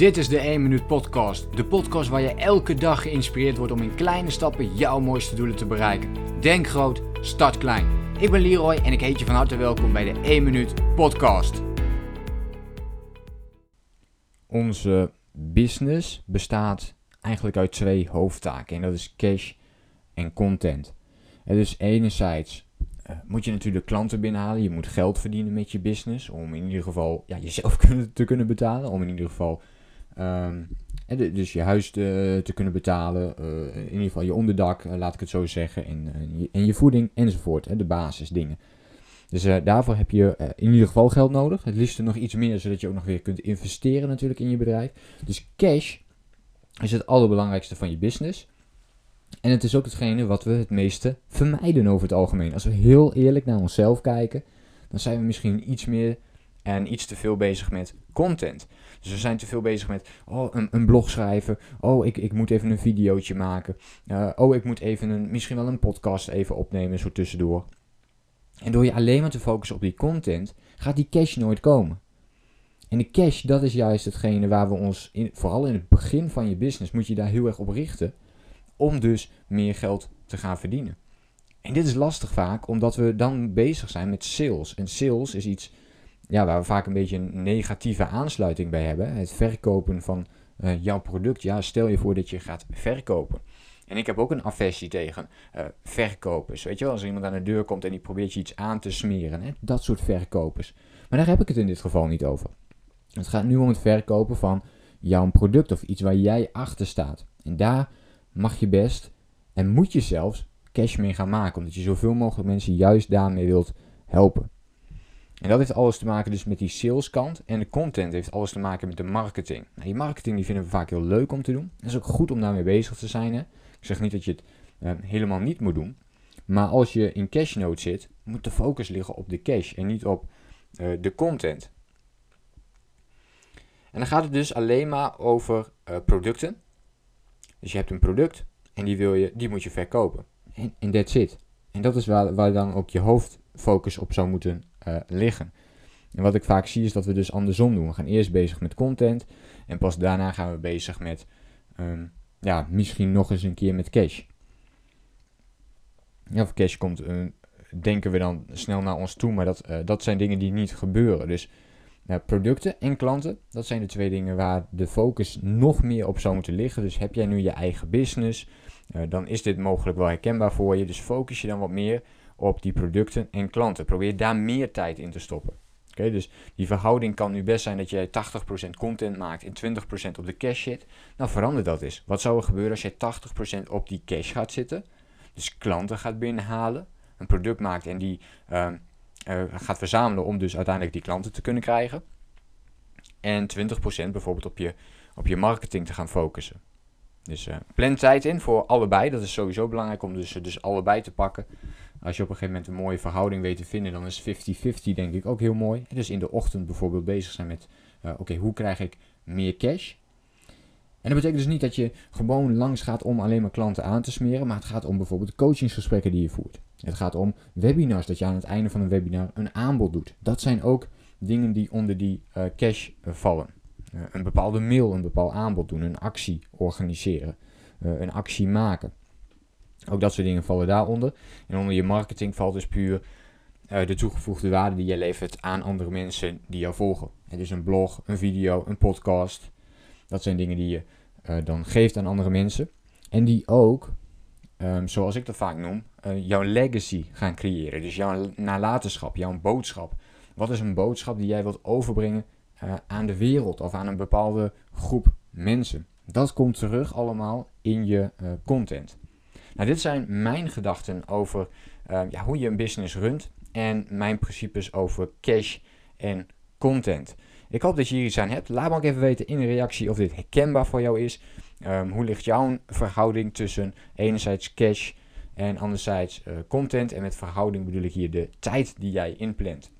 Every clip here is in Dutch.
Dit is de 1 Minuut Podcast. De podcast waar je elke dag geïnspireerd wordt om in kleine stappen jouw mooiste doelen te bereiken. Denk groot, start klein. Ik ben Leroy en ik heet je van harte welkom bij de 1 Minuut Podcast. Onze business bestaat eigenlijk uit twee hoofdtaken. En dat is cash en content. En dus enerzijds uh, moet je natuurlijk klanten binnenhalen. Je moet geld verdienen met je business. Om in ieder geval ja, jezelf te kunnen betalen. Om in ieder geval um, dus je huis te, te kunnen betalen. Uh, in ieder geval je onderdak, uh, laat ik het zo zeggen. En, je, en je, voeding enzovoort. Hè, de basisdingen. Dus daarvoor heb je in ieder geval geld nodig. Het liefst nog iets meer, zodat je ook nog weer kunt investeren natuurlijk in je bedrijf. Dus cash is het allerbelangrijkste van je business. En het is ook hetgene wat we het meeste vermijden over het algemeen. Als we heel eerlijk naar onszelf kijken, dan zijn we misschien iets meer en iets te veel bezig met content. Dus we zijn te veel bezig met oh, een, een blog schrijven. Oh, ik, ik moet even een videootje maken. Uh, oh, ik moet even een, misschien wel een podcast even opnemen, zo tussendoor. En door je alleen maar te focussen op die content, gaat die cash nooit komen. En de cash, dat is juist hetgene waar we ons, vooral in het begin van je business, moet je daar heel erg op richten. Om dus meer geld te gaan verdienen. En dit is lastig vaak, omdat we dan bezig zijn met sales. En sales is iets ja, waar we vaak een beetje een negatieve aansluiting bij hebben. Het verkopen van uh, jouw product. Ja, stel je voor dat je gaat verkopen. En ik heb ook een aversie tegen uh, verkopers. Weet je wel, als iemand aan de deur komt en die probeert je iets aan te smeren. Hè? Dat soort verkopers. Maar daar heb ik het in dit geval niet over. Het gaat nu om het verkopen van jouw product of iets waar jij achter staat. En daar mag je best en moet je zelfs cash mee gaan maken. Omdat je zoveel mogelijk mensen juist daarmee wilt helpen. En dat heeft alles te maken dus met die saleskant. En de content heeft alles te maken met de marketing. Nou, die marketing die vinden we vaak heel leuk om te doen. Het is ook goed om daarmee bezig te zijn. Hè? Ik zeg niet dat je het uh, helemaal niet moet doen. Maar als je in cash note zit, moet de focus liggen op de cash en niet op uh, de content. En dan gaat het dus alleen maar over uh, producten. Dus je hebt een product en die, wil je, die moet je verkopen. En, en that's it. En dat is waar, waar dan ook je hoofdfocus op zou moeten uh, liggen. En wat ik vaak zie is dat we dus andersom doen. We gaan eerst bezig met content en pas daarna gaan we bezig met, um, ja, misschien nog eens een keer met cash. Ja, of cash komt, uh, denken we dan snel naar ons toe, maar dat, uh, dat zijn dingen die niet gebeuren. Dus producten en klanten, dat zijn de twee dingen waar de focus nog meer op zou moeten liggen. Dus heb jij nu je eigen business, dan is dit mogelijk wel herkenbaar voor je. Dus focus je dan wat meer op die producten en klanten. Probeer daar meer tijd in te stoppen. Oké, dus die verhouding kan nu best zijn dat jij 80% content maakt en 20% op de cash zit. Nou, verander dat eens. Wat zou er gebeuren als jij 80% op die cash gaat zitten? Dus klanten gaat binnenhalen, een product maakt en die uh, uh, gaat verzamelen om dus uiteindelijk die klanten te kunnen krijgen. En 20% bijvoorbeeld op je, op je marketing te gaan focussen. Dus uh, plan tijd in voor allebei. Dat is sowieso belangrijk om dus, dus allebei te pakken. Als je op een gegeven moment een mooie verhouding weet te vinden, dan is 50-50 denk ik ook heel mooi. Dus in de ochtend bijvoorbeeld bezig zijn met, uh, oké, hoe krijg ik meer cash? En dat betekent dus niet dat je gewoon langs gaat om alleen maar klanten aan te smeren, maar het gaat om bijvoorbeeld coachingsgesprekken die je voert. Het gaat om webinars, dat je aan het einde van een webinar een aanbod doet. Dat zijn ook dingen die onder die cash vallen. Uh, een bepaalde mail, een bepaald aanbod doen, een actie organiseren, een actie maken. Ook dat soort dingen vallen daaronder. En onder je marketing valt dus puur uh, de toegevoegde waarde die je levert aan andere mensen die jou volgen. Het is een blog, een video, een podcast. Dat zijn dingen die je dan geeft aan andere mensen. En die ook, um, zoals ik dat vaak noem, jouw legacy gaan creëren. Dus jouw nalatenschap, jouw boodschap. Wat is een boodschap die jij wilt overbrengen aan de wereld of aan een bepaalde groep mensen? Dat komt terug allemaal in je content. Nou, dit zijn mijn gedachten over uh, ja, hoe je een business runt en mijn principes over cash en content. Ik hoop dat je hier iets aan hebt. Laat me ook even weten in een reactie of dit herkenbaar voor jou is. Um, hoe ligt jouw verhouding tussen enerzijds cash en anderzijds content? En met verhouding bedoel ik hier de tijd die jij inplant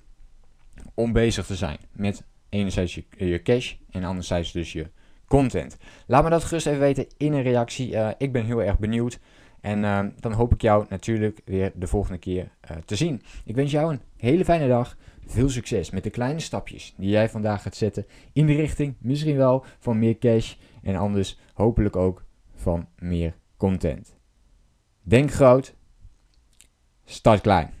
om bezig te zijn met enerzijds je, cash en anderzijds dus je content. Laat me dat gerust even weten in een reactie. Uh, ik ben heel erg benieuwd. En uh, dan hoop ik jou natuurlijk weer de volgende keer uh, te zien. Ik wens jou een hele fijne dag. veel succes met de kleine stapjes die jij vandaag gaat zetten in de richting misschien wel van meer cash en anders hopelijk ook van meer content. Denk groot, start klein.